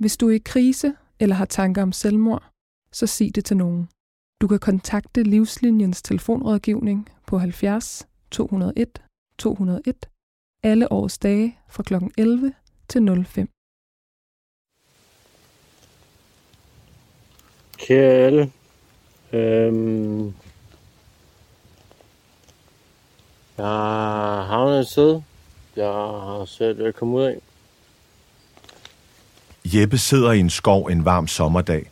Hvis du er i krise eller har tanker om selvmord, så sig det til nogen. Du kan kontakte Livslinjens telefonrådgivning på 70 201 201 alle års dage fra kl. 11 til 05. Kære alle, øhm, jeg har havnet et sted, jeg har svært ved at komme ud af. Jeppe sidder i en skov en varm sommerdag.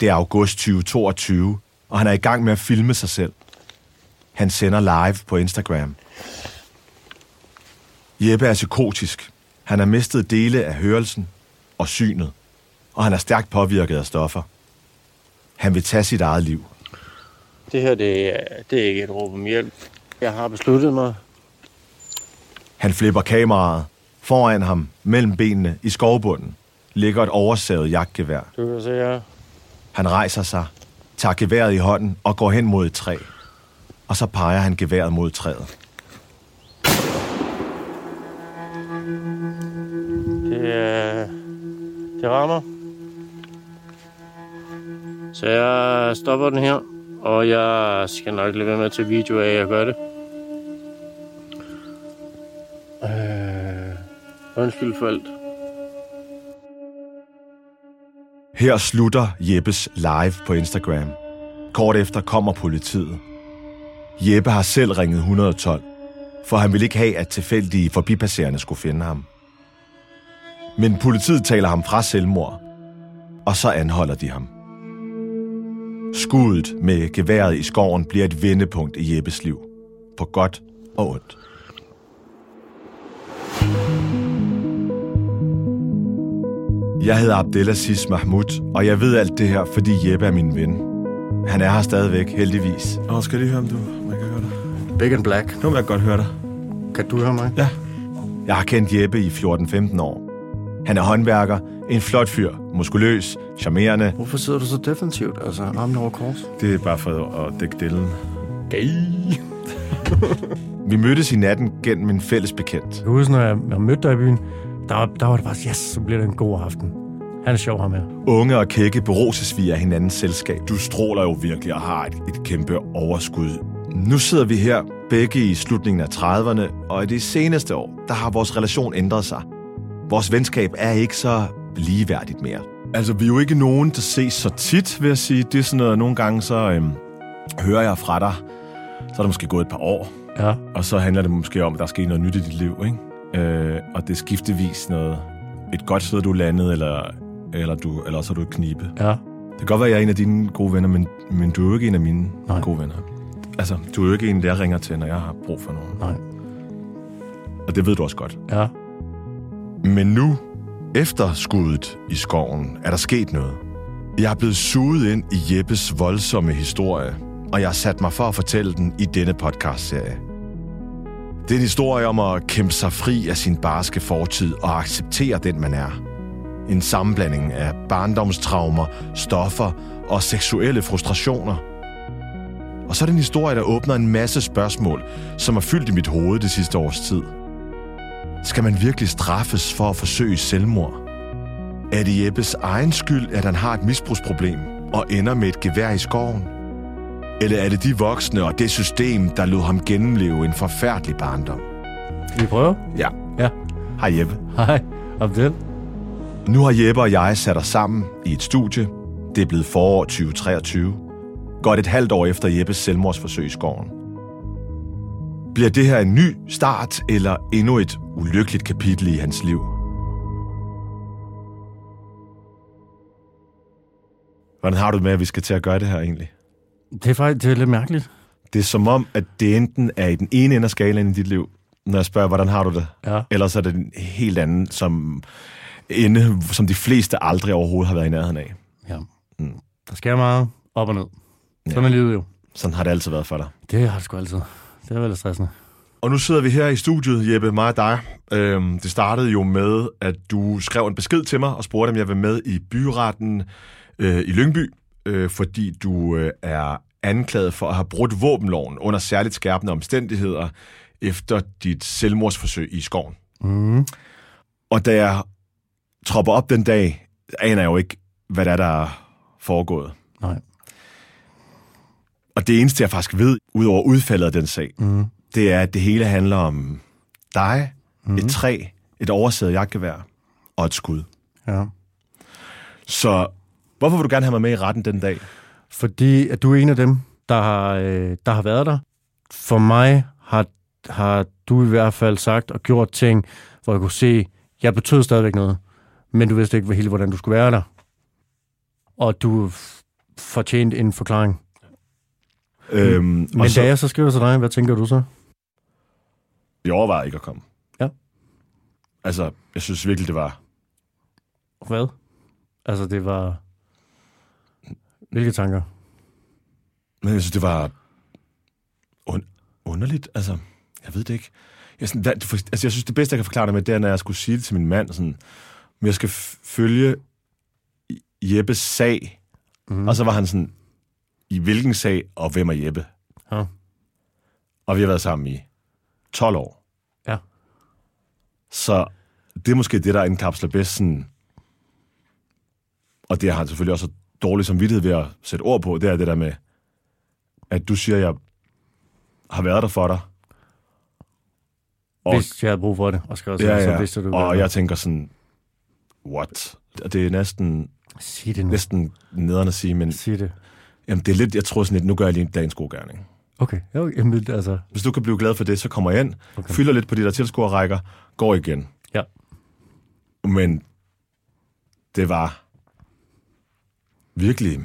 Det er august 2022, og han er i gang med at filme sig selv. Han sender live på Instagram. Jeppe er psykotisk. Han har mistet dele af hørelsen og synet, og han er stærkt påvirket af stoffer. Han vil tage sit eget liv. Det her, det er, det er ikke et råb om hjælp. Jeg har besluttet mig. Han flipper kameraet. Foran ham, mellem benene, i skovbunden, ligger et oversavet jagtgevær. Du kan se her. Han rejser sig, tager geværet i hånden og går hen mod et træ. Og så peger han geværet mod træet. Det, er, det rammer. Så jeg stopper den her, og jeg skal nok lade være med til video af, at jeg gør det. Øh, undskyld for alt. Her slutter Jeppes live på Instagram. Kort efter kommer politiet. Jeppe har selv ringet 112, for han ville ikke have, at tilfældige forbipasserende skulle finde ham. Men politiet taler ham fra selvmord, og så anholder de ham. Skuddet med geværet i skoven bliver et vendepunkt i Jeppes liv. På godt og ondt. Jeg hedder Abdelaziz Mahmoud, og jeg ved alt det her, fordi Jeppe er min ven. Han er her stadigvæk, heldigvis. Åh, skal jeg lige høre, om du man kan høre dig? Big and Black. Nu vil jeg godt høre dig. Kan du høre mig? Ja. Jeg har kendt Jeppe i 14-15 år. Han er håndværker, en flot fyr, muskuløs, charmerende. Hvorfor sidder du så defensivt? Altså, armen over kors? Det er bare for at dække dillen. Gay. Vi mødtes i natten gennem en fælles bekendt. Jeg husker, når jeg, jeg mødte dig i byen, der, var- der var det bare, yes, så bliver det en god aften. Han er sjov, ham her. Unge og kække beroses vi af hinandens selskab. Du stråler jo virkelig og har et, et kæmpe overskud. Nu sidder vi her, begge i slutningen af 30'erne, og i de seneste år, der har vores relation ændret sig. Vores venskab er ikke så ligeværdigt mere. Altså, vi er jo ikke nogen, der ses så tit, vil jeg sige. Det er sådan noget, nogle gange så øhm, hører jeg fra dig. Så er der måske gået et par år, Ja, og så handler det måske om, at der er sket noget nyt i dit liv, ikke? Øh, og det er skiftevis noget, et godt sted, du er landet, eller, eller, du, eller så er du et knibe. ja. Det kan godt være, at jeg er en af dine gode venner, men, men du er jo ikke en af mine Nej. Gode venner. Altså, du er jo ikke en, der ringer til, når jeg har brug for nogen. Nej. Og det ved du også godt. Ja, Men nu, efter skuddet i skoven, er der sket noget. Jeg er blevet suget ind i Jeppes voldsomme historie, og jeg har sat mig for at fortælle den i denne podcastserie. Det er en historie om at kæmpe sig fri af sin barske fortid og acceptere den, man er. En sammenblanding af barndomstraumer, stoffer og seksuelle frustrationer. Og så er det en historie, der åbner en masse spørgsmål, som har fyldt i mit hoved det sidste års tid. Skal man virkelig straffes for at forsøge selvmord? Er det Jeppes egen skyld, at han har et misbrugsproblem og ender med et gevær i skoven? Eller er det de voksne og det system, der lod ham gennemleve en forfærdelig barndom? skal vi prøve? Ja. Ja. Hej Jeppe. Hej, Abdel. Nu har Jeppe og jeg sat os sammen i et studie. Det er blevet forår 2023. Godt et halvt år efter Jeppes selvmordsforsøg i skoven. Bliver det her en ny start, eller endnu et ulykkeligt kapitel i hans liv? Hvordan har du det med, at vi skal til at gøre det her egentlig? Det er faktisk det er lidt mærkeligt. Det er som om, at det enten er i den ene ende af skalaen i dit liv, når jeg spørger, hvordan har du det? Ja. Eller så er det en helt anden, som ende, som de fleste aldrig overhovedet har været i nærheden af. Ja. Mm. Der sker meget op og ned. Sådan Ja. er livet jo. Sådan har det altid været for dig. Det har det sgu altid. Det er vel stressende. Og nu sidder vi her i studiet, Jeppe, mig og dig. Øhm, det startede jo med, at du skrev en besked til mig og spurgte, om jeg vil med i byretten øh, i Lyngby, øh, fordi du øh, er anklaget for at have brudt våbenloven under særligt skærpende omstændigheder efter dit selvmordsforsøg i skoven. Mm. Og da jeg tropper op den dag aner jeg jo ikke, hvad der er, der er foregået. Nej. Og det eneste, jeg faktisk ved, ud over udfaldet af den sag, Mm. det er, at det hele handler om dig, Mm. et træ, et oversaget jagtgevær og et skud. Ja. Så hvorfor vil du gerne have mig med i retten den dag? Fordi at du er en af dem, der har, øh, der har været der. For mig har, har du i hvert fald sagt og gjort ting, hvor jeg kunne se, jeg betød stadigvæk noget, men du vidste ikke helt, hvordan du skulle være der. Og du fortjente en forklaring. Øhm, Men og så, da jeg så skriver til dig, hvad tænker du så? jeg overvejer ikke at komme. Ja. Altså, jeg synes virkelig, det var... Hvad? Altså, det var... Hvilke tanker? Men jeg synes, det var un- underligt. Altså, jeg ved det ikke. Jeg, sådan, hvad, altså, jeg synes, det bedste, jeg kan forklare det med, det er, når jeg skulle sige det til min mand, sådan, men jeg skal følge Jeppes sag. Mm. Og så var han sådan, i hvilken sag, og hvem er Jeppe? Ja. Og vi har været sammen i 12 år. Ja. Så det er måske det, der indkapsler bedst sådan... Og det har han selvfølgelig også dårlig samvittighed ved at sætte ord på, det er det der med, at du siger, at jeg har været der for dig. Og, Hvis jeg havde brug for det, og skal også ja, så ja, vidste du, og jeg tænker sådan, what? Det er næsten, Sig det nu. næsten nederen at sige, men Sig det. jamen, det er lidt, jeg tror sådan lidt, nu gør jeg lige dagens god gerning. Okay, jo, jamen, altså... Hvis du kan blive glad for det, så kommer jeg ind, okay. fylder lidt på de der tilskuerrækker, går igen. Ja. Men det var virkelig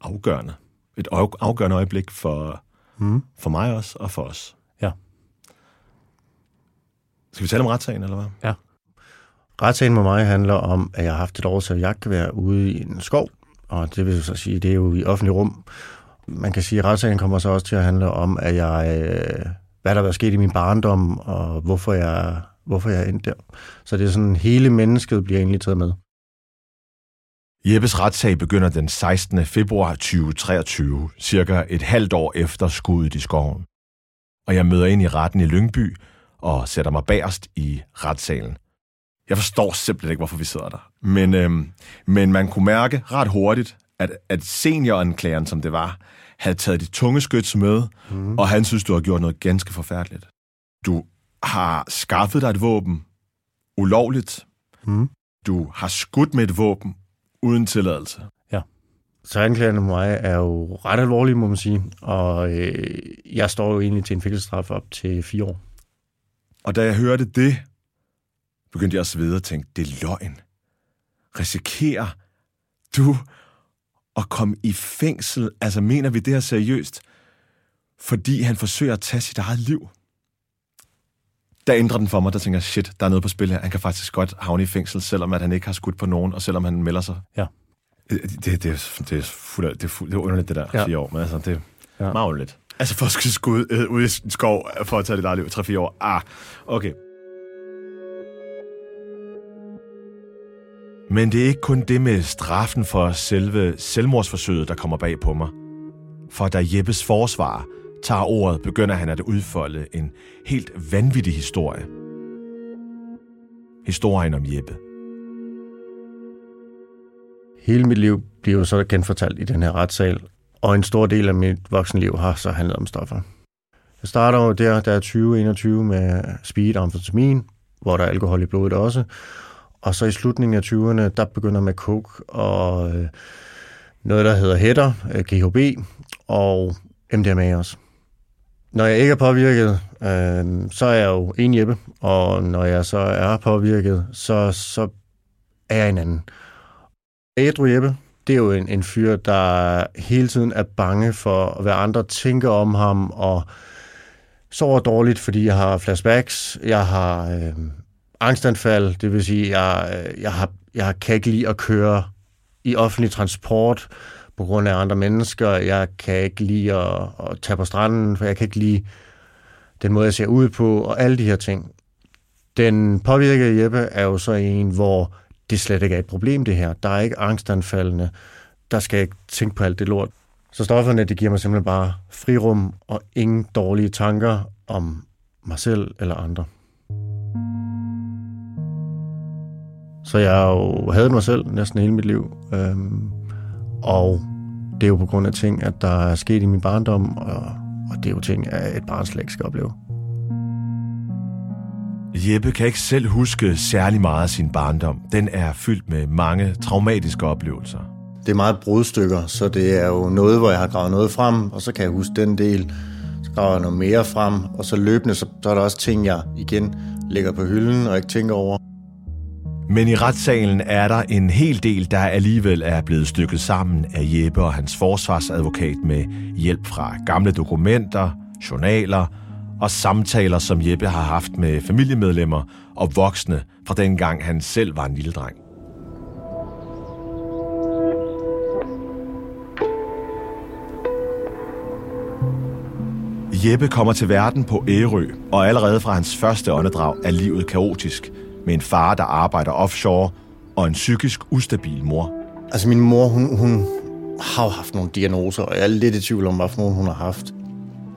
afgørende. Et af- afgørende øjeblik for, Mm. for mig også, og for os. Ja. Skal vi tale om retssagen, eller hvad? Retssagen med mig handler om, at jeg har haft et oversat jagtgevær ude i en skov, og det vil så sige, det er jo i offentlig rum. Man kan sige, at retssagen kommer så også til at handle om, at jeg, øh, hvad der var sket i min barndom, og hvorfor jeg, hvorfor jeg er endt der. Så det er sådan, hele mennesket bliver egentlig taget med. Jeppes retssag begynder den 16. februar 2023, cirka et halvt år efter skuddet i skoven. Og jeg møder ind i retten i Lyngby og sætter mig bagerst i retssalen. Jeg forstår simpelthen ikke, hvorfor vi sidder der. Men, øhm, men man kunne mærke ret hurtigt, at, at senioranklageren, som det var, havde taget de tunge skyts med, mm. og han synes, du har gjort noget ganske forfærdeligt. Du har skaffet dig et våben ulovligt. Mm. Du har skudt med et våben uden tilladelse. Så anklagerne mod mig er jo ret alvorlige, må man sige, og øh, jeg står jo egentlig til en fængselsstraf op til fire år. Og da jeg hørte det, begyndte jeg at svede og tænke, det er løgn. Risikerer du at komme i fængsel? Altså, mener vi det her seriøst? Fordi han forsøger at tage sit eget liv? Der ændrer den for mig, der tænker jeg, shit, der er noget på spil her. Han kan faktisk godt havne i fængsel, selvom at han ikke har skudt på nogen, og selvom han melder sig. Ja. Det, det, det, er, det, er, fuld, det, er, fuld, det er underligt, det der Ja. fire år, men altså, det er Ja. underligt. Altså, for at skulle skud øh, ude i skov for at tage dit eget liv, 3-4 år. Ah, okay. Men det er ikke kun det med straffen for selve selvmordsforsøget, der kommer bag på mig. For da Jeppes forsvar tager ordet, begynder han at udfolde en helt vanvittig historie. Historien om Jeppe. Hele mit liv bliver så genfortalt i den her retssal, og en stor del af mit voksenliv har så handlet om stoffer. Jeg starter jo der, der er 2021 med speed amfetamin, hvor der er alkohol i blodet også. Og så i slutningen af 20'erne, der begynder med coke og øh, noget, der hedder hætter, øh, GHB og MDMA også. Når jeg ikke er påvirket, øh, så er jeg jo en Jeppe, og når jeg så er påvirket, så, så er jeg en anden. Ædru Jeppe, det er jo en, en fyr, der hele tiden er bange for, hvad andre tænker om ham, og sover dårligt, fordi jeg har flashbacks, jeg har øh, angstanfald, det vil sige, jeg, øh, jeg, har, jeg kan ikke lide at køre i offentlig transport på grund af andre mennesker, jeg kan ikke lide at, at tage på stranden, for jeg kan ikke lide den måde, jeg ser ud på, og alle de her ting. Den påvirkede Jeppe er jo så en, hvor det slet ikke er et problem, det her. Der er ikke angstanfaldene. Der skal jeg ikke tænke på alt det lort. Så stofferne, det giver mig simpelthen bare frirum og ingen dårlige tanker om mig selv eller andre. Så jeg har jo havde mig selv næsten hele mit liv. Øhm, og det er jo på grund af ting, at der er sket i min barndom, og, og det er jo ting, at et barn slet ikke skal opleve. Jeppe kan ikke selv huske særlig meget af sin barndom. Den er fyldt med mange traumatiske oplevelser. Det er meget brudstykker, så det er jo noget, hvor jeg har gravet noget frem, og så kan jeg huske den del. Så graver jeg noget mere frem, og så løbende, så, så er der også ting, jeg igen lægger på hylden og ikke tænker over. Men i retssalen er der en hel del, der alligevel er blevet stykket sammen af Jeppe og hans forsvarsadvokat med hjælp fra gamle dokumenter, journaler og samtaler, som Jeppe har haft med familiemedlemmer og voksne fra dengang han selv var en lille dreng. Jeppe kommer til verden på Ærø, og allerede fra hans første åndedrag er livet kaotisk, med en far, der arbejder offshore, og en psykisk ustabil mor. Altså min mor, hun, hun har jo haft nogle diagnoser, og jeg er lidt i tvivl om, hvilken hun har haft.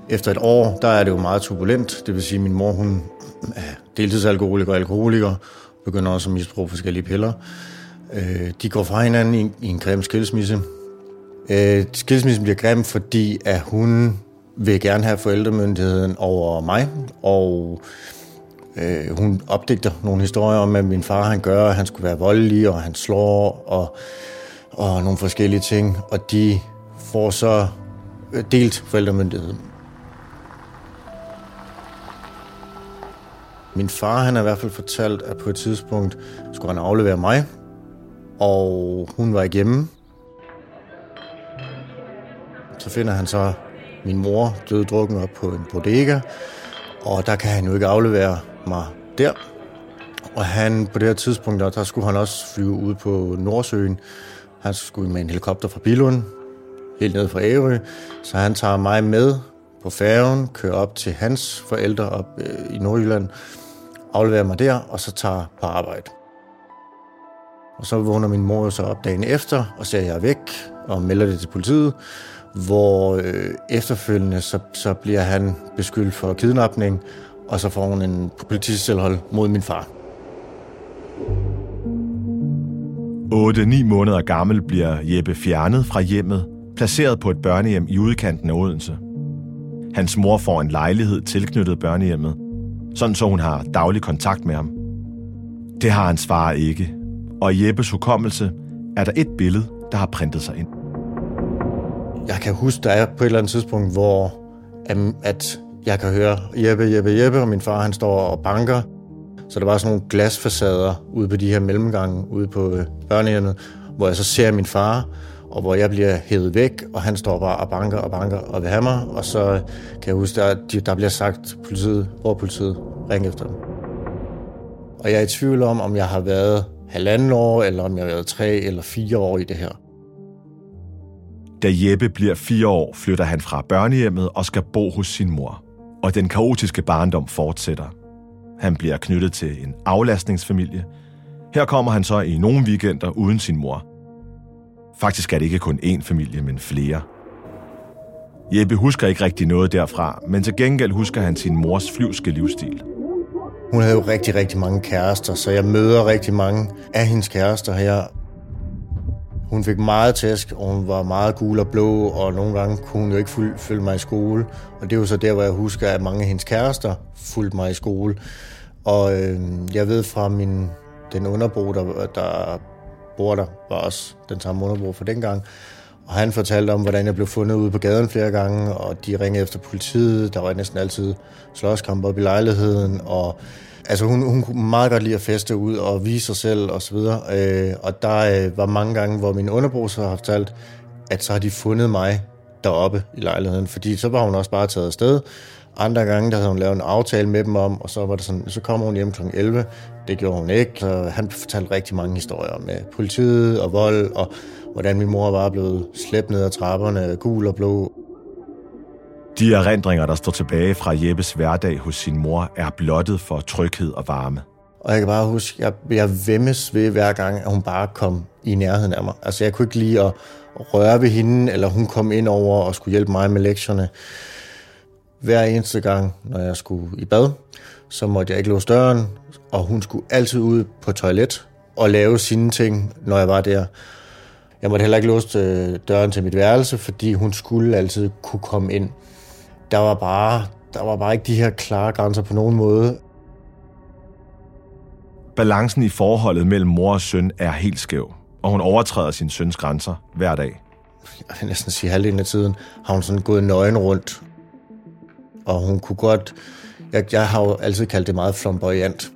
Efter et år, der er det jo meget turbulent. Det vil sige, at min mor, hun er deltidsalkoholiker og alkoholiker, begynder også at misbruge forskellige piller. Øh, de går fra hinanden i en, i en grim skilsmisse. Øh, skilsmissen bliver grim, fordi at hun vil gerne have forældremyndigheden over mig, og øh, hun opdigter nogle historier om, at min far han gør, at han skulle være voldelig, og han slår, og, og nogle forskellige ting, og de får så øh, delt forældremyndigheden. Min far han har i hvert fald fortalt, at på et tidspunkt skulle han aflevere mig, og hun var ikke hjemme. Så finder han så min mor døde drukken op på en bodega, og der kan han jo ikke aflevere mig der. Og han, på det her tidspunkt, der, der skulle han også flyve ud på Nordsøen. Han skulle med en helikopter fra Bilund, helt ned fra Ærø. Så han tager mig med på færgen, kører op til hans forældre op øh, i Nordjylland, afleverer mig der, og så tager på arbejde. Og så vågner min mor så op dagen efter og ser, at jeg er væk, og melder det til politiet hvor øh, efterfølgende så, så bliver han beskyldt for kidnapning, og så får hun en polititilhold mod min far. 8-9 måneder gammel bliver Jeppe fjernet fra hjemmet, placeret på et børnehjem i udkanten af Odense. Hans mor får en lejlighed tilknyttet børnehjemmet, sådan så hun har daglig kontakt med ham. Det har hans far ikke, og i Jeppes hukommelse er der et billede, der har printet sig ind. Jeg kan huske, der er på et eller andet tidspunkt, hvor at jeg kan høre Jeppe, Jeppe, Jeppe, og min far han står og banker. Så der var sådan nogle glasfacader ude på de her mellemgange ude på øh, børnehjemmet, hvor jeg så ser min far, og hvor jeg bliver hævet væk, og han står bare og banker og banker og vil have mig. Og så øh, kan jeg huske, at der, der bliver sagt politiet, hvor politiet ring efter dem. Og jeg er i tvivl om, om jeg har været halvanden år, eller om jeg har været tre eller fire år i det her. Da Jeppe bliver fire år, flytter han fra børnehjemmet og skal bo hos sin mor. Og den kaotiske barndom fortsætter. Han bliver knyttet til en aflastningsfamilie. Her kommer han så i nogle weekender uden sin mor. Faktisk er det ikke kun én familie, men flere. Jeppe husker ikke rigtig noget derfra, men til gengæld husker han sin mors flyvske livsstil. Hun havde jo rigtig, rigtig mange kærester, så jeg møder rigtig mange af hendes kærester her. Hun fik meget tæsk, og hun var meget gul og blå, og nogle gange kunne hun jo ikke følge mig i skole. Og det er jo så der, hvor jeg husker, at mange af hendes kærester fulgte mig i skole. Og øh, jeg ved fra min, den underbo, der, der bor der, var også den samme underbo fra dengang. Og han fortalte om, hvordan jeg blev fundet ude på gaden flere gange, og de ringede efter politiet. Der var næsten altid slåskamp op i lejligheden, og Altså hun, hun kunne meget godt lide at feste ud og vise sig selv og så videre. Øh, og der øh, var mange gange, hvor min underbrugs har fortalt, at så har de fundet mig deroppe i lejligheden, fordi så var hun også bare taget afsted. Andre gange, der havde hun lavet en aftale med dem om, og så var det sådan, så kommer hun hjem kl. 11. Det gjorde hun ikke. Så han fortalte rigtig mange historier med politiet og vold, og hvordan min mor var blevet slæbt ned ad trapperne, gul og blå. De erindringer, der står tilbage fra Jeppes hverdag hos sin mor, er blottet for tryghed og varme. Og jeg kan bare huske, jeg, jeg vemmes ved hver gang, at hun bare kom i nærheden af mig. Altså jeg kunne ikke lide at røre ved hende, eller hun kom ind over og skulle hjælpe mig med lektierne. Hver eneste gang, når jeg skulle i bad, så måtte jeg ikke låse døren, og hun skulle altid ud på toilet, og lave sine ting, når jeg var der. Jeg måtte heller ikke låse øh, døren til mit værelse, fordi hun skulle altid kunne komme ind. Der var bare, der var bare ikke de her klare grænser på nogen måde. Balancen i forholdet mellem mor og søn er helt skæv, og hun overtræder sin søns grænser hver dag. Jeg vil næsten sige halvdelen af tiden, har hun sådan gået nøgen rundt. Og hun kunne godt... Jeg, jeg har jo altid kaldt det meget flamboyant.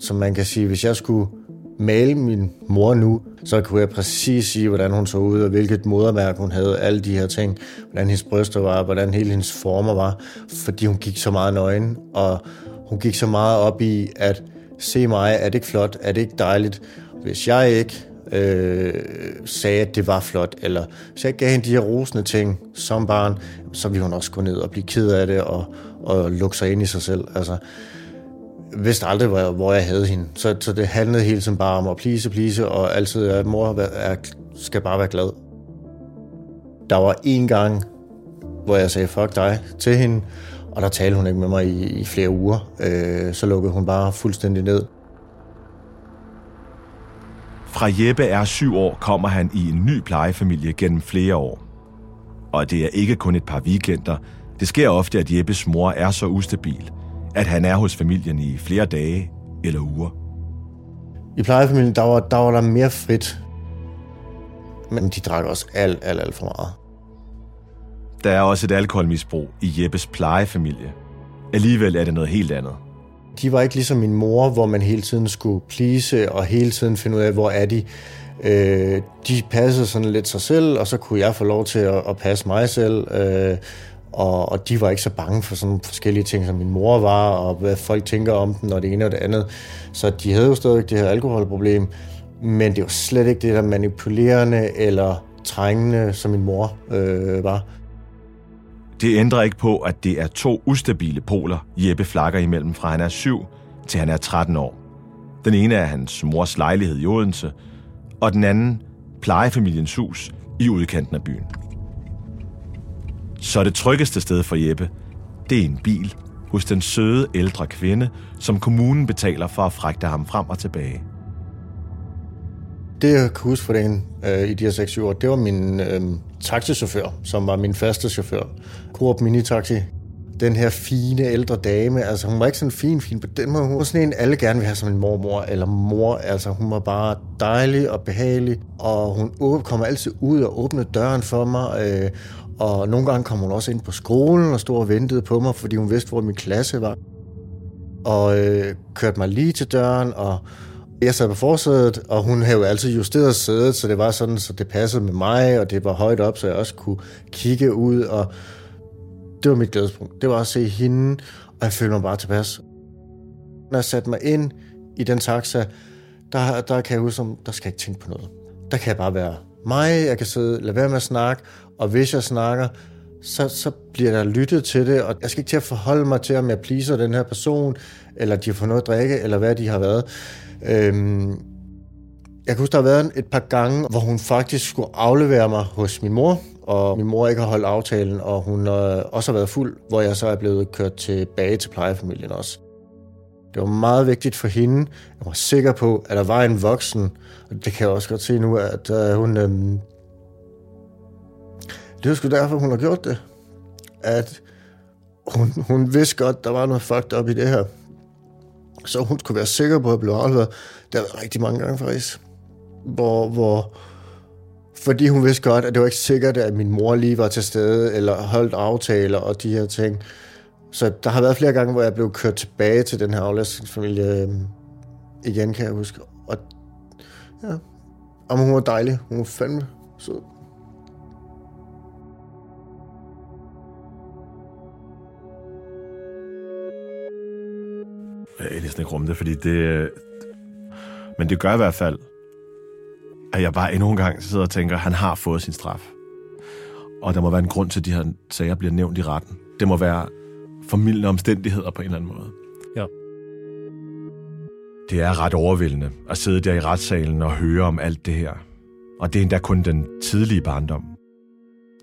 Så man kan sige, hvis jeg skulle male min mor nu, så kunne jeg præcis sige, hvordan hun så ud, og hvilket modermærke hun havde, alle de her ting, hvordan hendes bryster var, hvordan hele hendes former var, fordi hun gik så meget nøgen, og hun gik så meget op i, at se mig, er det ikke flot, er det ikke dejligt? Hvis jeg ikke øh, sagde, at det var flot, eller hvis jeg gav hende de her rosende ting som barn, så ville hun også gå ned og blive ked af det, og, og lukke sig ind i sig selv. Altså, vidste aldrig, hvor jeg, hvor jeg havde hende. Så, så det handlede hele tiden bare om at please, please, og altid, at mor er, skal bare være glad. Der var en gang, hvor jeg sagde, fuck dig, til hende, og der talte hun ikke med mig i, i flere uger. Øh, så lukkede hun bare fuldstændig ned. Fra Jeppe er syv år, kommer han i en ny plejefamilie gennem flere år. Og det er ikke kun et par weekender. Det sker ofte, at Jeppes mor er så ustabil, at han er hos familien i flere dage eller uger. I plejefamilien, der var der, var der mere frit. Men de drak også alt, alt, alt for meget. Der er også et alkoholmisbrug i Jeppes plejefamilie. Alligevel er det noget helt andet. De var ikke ligesom min mor, hvor man hele tiden skulle plise og hele tiden finde ud af, hvor er de. Øh, de passede sådan lidt sig selv, og så kunne jeg få lov til at, at passe mig selv. Øh, og, og de var ikke så bange for sådan forskellige ting, som min mor var, og hvad folk tænker om den, og det ene og det andet. Så de havde jo stadig det her alkoholproblem, men det var slet ikke det der manipulerende eller trængende, som min mor øh, var. Det ændrer ikke på, at det er to ustabile poler, Jeppe flakker imellem fra han er 7 til han er 13 år. Den ene er hans mors lejlighed i Odense, og den anden plejefamiliens hus i udkanten af byen. Så det tryggeste sted for Jeppe, det er en bil hos den søde ældre kvinde, som kommunen betaler for at fragte ham frem og tilbage. Det, jeg kan huske for den øh, i de her 6 år, det var min øh, taxichauffør, som var min faste chauffør. Coop Mini-taxi. Den her fine ældre dame, altså hun var ikke sådan fin, fin på den måde. Hun var sådan en, alle gerne vil have som en mormor eller mor. Altså hun var bare dejlig og behagelig, og hun kommer altid ud og åbner døren for mig. Øh, og nogle gange kom hun også ind på skolen og stod og ventede på mig, fordi hun vidste, hvor min klasse var. Og øh, kørte mig lige til døren, og jeg sad på forsædet, og hun havde jo altid justeret sædet, så det var sådan, så det passede med mig, og det var højt op, så jeg også kunne kigge ud, og det var mit glædespunkt. Det var at se hende, og jeg følte mig bare tilpas. Når jeg satte mig ind i den taxa, der, der kan jeg huske, der skal jeg ikke tænke på noget. Der kan jeg bare være mig, jeg kan sidde, lade være med at snakke, og hvis jeg snakker, så, så bliver der lyttet til det, og jeg skal ikke til at forholde mig til, om jeg pleaser den her person, eller de har fået noget at drikke, eller hvad de har været. Øhm, jeg kan huske, der har været et par gange, hvor hun faktisk skulle aflevere mig hos min mor, og min mor ikke har holdt aftalen, og hun øh, også har været fuld, hvor jeg så er blevet kørt tilbage til plejefamilien også. Det var meget vigtigt for hende. Jeg var sikker på, at der var en voksen, og det kan jeg også godt se nu, at øh, hun... Øh, det er sgu derfor, hun har gjort det. At hun, hun vidste godt, der var noget fucked up i det her. Så hun skulle være sikker på at blive afleveret. Det har været rigtig mange gange faktisk. Hvor, hvor, fordi hun vidste godt, at det var ikke sikkert, at min mor lige var til stede, eller holdt aftaler og de her ting. Så der har været flere gange, hvor jeg blev kørt tilbage til den her aflastningsfamilie øh, igen, kan jeg huske. Og ja, om hun var dejlig. Hun var fandme sød. Jeg kan næsten ikke rumme det, fordi det... Men det gør i hvert fald, at jeg bare endnu en gang sidder og tænker, at han har fået sin straf. Og der må være en grund til, at de her sager bliver nævnt i retten. Det må være formidlende omstændigheder på en eller anden måde. Ja. Det er ret overvældende at sidde der i retssalen og høre om alt det her. Og det er endda kun den tidlige barndom.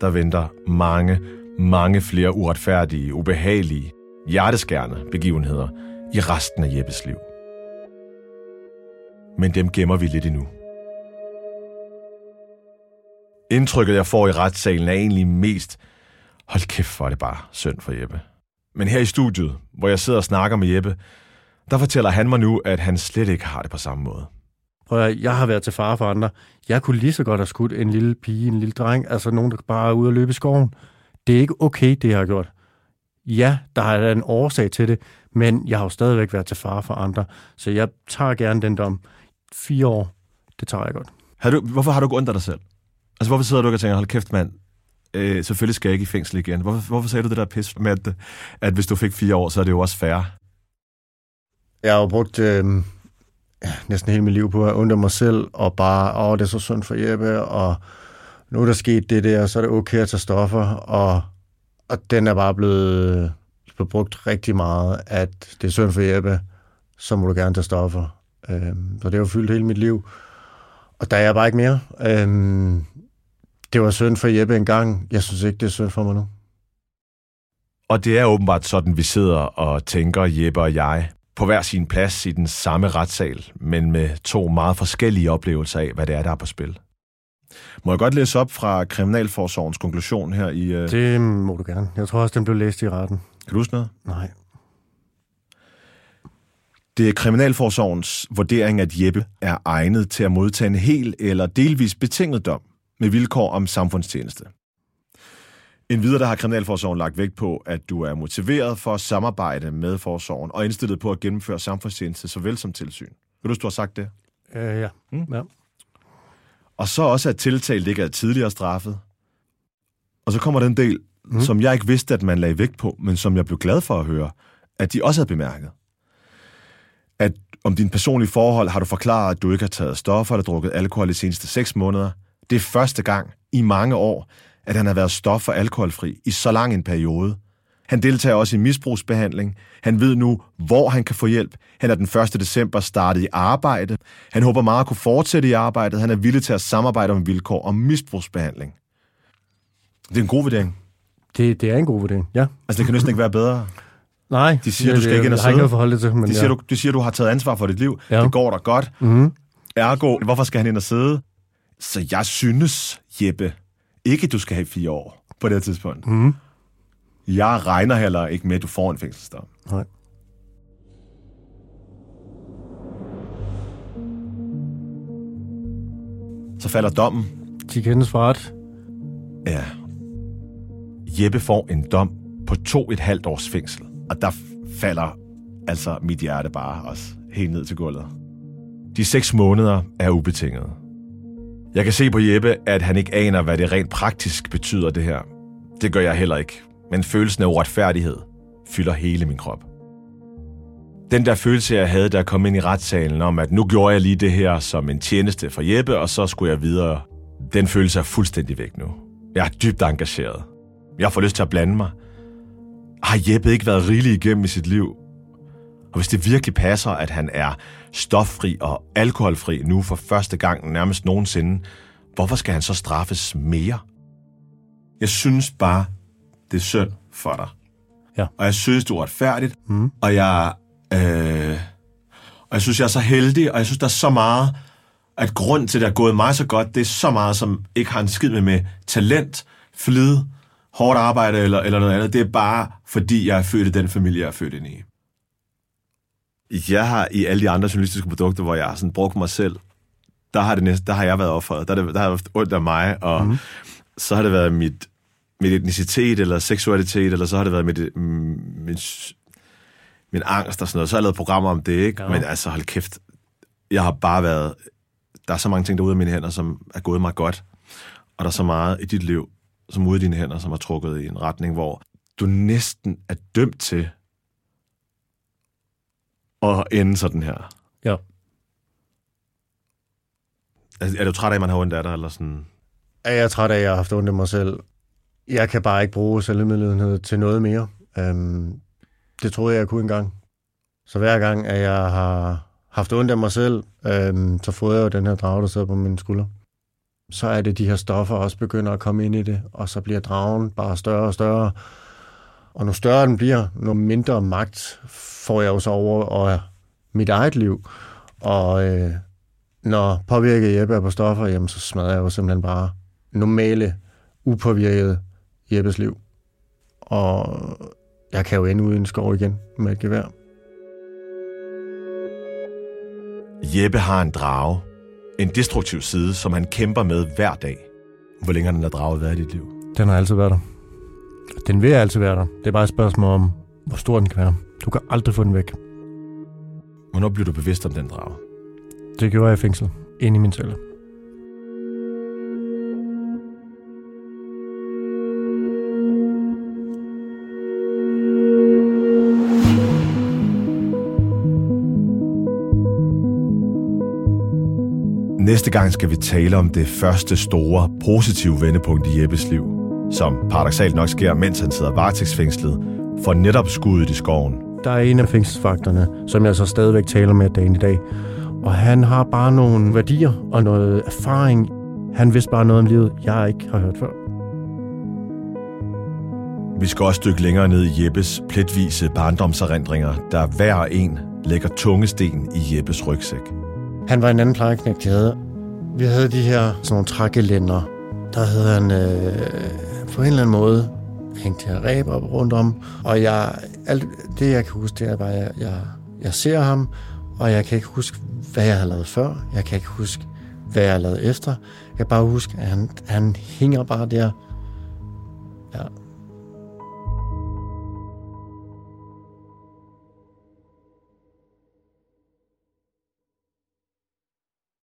Der venter mange, mange flere uretfærdige, ubehagelige, hjerteskærende begivenheder i resten af Jeppes liv. men dem gemmer vi lidt endnu. Indtrykket, jeg får i retssalen, er egentlig mest, hold kæft, for det bare synd for Jeppe. Men her i studiet, hvor jeg sidder og snakker med Jeppe, der fortæller han mig nu, at han slet ikke har det på samme måde. Prøv at, jeg har været til fare for andre. Jeg kunne lige så godt have skudt en lille pige, en lille dreng, altså nogen, der bare er ude og løbe i skoven. Det er ikke okay, det jeg har gjort. Ja, der er en årsag til det, men jeg har jo stadigvæk været til fare for andre, så jeg tager gerne den dom. Fire år, det tager jeg godt. Har du, hvorfor har du ikke dig selv? Altså, hvorfor sidder du ikke og tænker, hold kæft, mand, øh, selvfølgelig skal jeg ikke i fængsel igen. Hvorfor, hvorfor sagde du det der pis med, at, at hvis du fik fire år, så er det jo også færre? Jeg har jo brugt øh, ja, næsten hele mit liv på at undre mig selv, og bare, åh, det er så synd for Jeppe, og nu er der sket det der, så er det okay at tage stoffer, og, og den er bare blevet, blevet brugt rigtig meget, at det er synd for Jeppe, så må du gerne tage stoffer. Øh, så det har jo fyldt hele mit liv. Og der er jeg bare ikke mere. Øh, det var synd for Jeppe engang. Jeg synes ikke, det er synd for mig nu. Og det er åbenbart sådan, vi sidder og tænker, Jeppe og jeg, på hver sin plads i den samme retssal, men med to meget forskellige oplevelser af, hvad det er, der er på spil. Må jeg godt læse op fra Kriminalforsorgens konklusion her i... Uh... Det må du gerne. Jeg tror også, den blev læst i retten. Kan du huske noget? Nej. Det er Kriminalforsorgens vurdering, at Jeppe er egnet til at modtage en hel eller delvis betinget dom med vilkår om samfundstjeneste. En videre der har Kriminalforsorgen lagt vægt på, at du er motiveret for at samarbejde med forsorgen og indstillet på at gennemføre samfundstjeneste såvel som tilsyn. Vil du, du har sagt det? Øh, ja. Mm. ja. Og så også, at tiltalt ikke er tidligere straffet. Og så kommer den del, mm. som jeg ikke vidste, at man lagde vægt på, men som jeg blev glad for at høre, at de også havde bemærket. At om din personlige forhold har du forklaret, at du ikke har taget stoffer eller drukket alkohol de seneste seks måneder. Det er første gang i mange år, at han har været stof- og alkoholfri i så lang en periode. Han deltager også i misbrugsbehandling. Han ved nu, hvor han kan få hjælp. Han er den 1. december startet i arbejde. Han håber meget at kunne fortsætte i arbejdet. Han er villig til at samarbejde om vilkår om misbrugsbehandling. Det er en god vurdering. Det, det er en god vurdering, ja. Altså, det kan næsten ikke være bedre. Nej, de siger, det, du skal ikke ind og sidde. Ikke til, men de, siger, ja. du, de siger, du har taget ansvar for dit liv. Ja. Det går dig godt. Mm-hmm. Ergo, hvorfor skal han ind og sidde? Så jeg synes, Jeppe, ikke du skal have fire år på det tidspunkt. Mm. Jeg regner heller ikke med, at du får en fængselsdom. Nej. Så falder dommen. De kendes for ret. Ja. Jeppe får en dom på to et halvt års fængsel. Og der falder altså mit hjerte bare også helt ned til gulvet. De seks måneder er ubetingede. Jeg kan se på Jeppe, at han ikke aner, hvad det rent praktisk betyder, det her. Det gør jeg heller ikke. Men følelsen af uretfærdighed fylder hele min krop. Den der følelse, jeg havde, da jeg kom ind i retssalen om, at nu gjorde jeg lige det her som en tjeneste for Jeppe, og så skulle jeg videre. Den følelse er fuldstændig væk nu. Jeg er dybt engageret. Jeg får lyst til at blande mig. Har Jeppe ikke været rigelig igennem i sit liv? Og hvis det virkelig passer, at han er stoffri og alkoholfri nu for første gang nærmest nogensinde, hvorfor skal han så straffes mere? Jeg synes bare, det er synd for dig. Ja. Og jeg synes, du er retfærdigt, mm. og jeg, øh, og jeg synes, jeg er så heldig, og jeg synes, der er så meget, at grund til, at det er gået mig så godt, det er så meget, som ikke har en skid med, med talent, flid, hårdt arbejde eller, eller noget andet. Det er bare, fordi jeg er født i den familie, jeg er født ind i jeg har i alle de andre journalistiske produkter, hvor jeg har sådan brugt mig selv, der har, det næste, der har jeg været offeret. Der, der, der har haft ondt af mig, og mm. så har det været mit, mit etnicitet, eller seksualitet, eller så har det været mit, min, min angst og sådan noget. Så har jeg lavet programmer om det, ikke? Ja. Men altså, hold kæft. Jeg har bare været... Der er så mange ting derude af mine hænder, som er gået mig godt. Og der er så meget i dit liv, som ude af dine hænder, som har trukket i en retning, hvor du næsten er dømt til at ende sådan her. Ja. Er, er du træt af, at man har ondt af dig, eller sådan? Er jeg er træt af, at jeg har haft ondt af mig selv. Jeg kan bare ikke bruge selvmedlidenhed til noget mere. Um, det troede jeg, jeg kunne engang. Så hver gang, at jeg har haft ondt af mig selv, um, så får jeg jo den her drage, der sidder på min skulder. Så er det, de her stoffer også begynder at komme ind i det, og så bliver dragen bare større og større. Og nu større den bliver, nu mindre magt får jeg jo så over og mit eget liv. Og, øh, når påvirket Jeppe er på stoffer, jamen, så smadrer jeg jo simpelthen bare normale, upåvirket Jeppes liv. Og jeg kan jo ende ude i en skov igen med et gevær. Jeppe har en drage. En destruktiv side, som han kæmper med hver dag. Hvor længe har den der drage været i dit liv? Den har altid været der. Den vil altid være der. Det er bare et spørgsmål om, hvor stor den kan være. Du kan aldrig få den væk. Hvornår bliver du bevidst om den drage? Det gjorde jeg i fængsel. Inde i min celle. Næste gang skal vi tale om det første store, positive vendepunkt i Jeppes liv, som paradoxalt nok sker, mens han sidder varetægtsfængslet, for netop skuddet i skoven. Der er en af fængselsvagterne, som jeg så stadigvæk taler med dagen i dag. Og han har bare nogle værdier og noget erfaring. Han vidste bare noget om livet, jeg ikke har hørt før. Vi skal også dykke længere ned i Jeppes pletvise barndomserindringer, der hver en lægger tunge sten i Jeppes rygsæk. Han var en anden plejeknægt, jeg havde. Vi havde de her sådan nogle trækgelænder. Der havde han øh, på en eller anden måde hængte jeg ræb op rundt om. Og jeg, alt det, jeg kan huske, det er bare, at jeg, jeg, jeg ser ham, og jeg kan ikke huske, hvad jeg har lavet før. Jeg kan ikke huske, hvad jeg har lavet efter. Jeg kan bare huske, at han, han hænger bare der. Ja,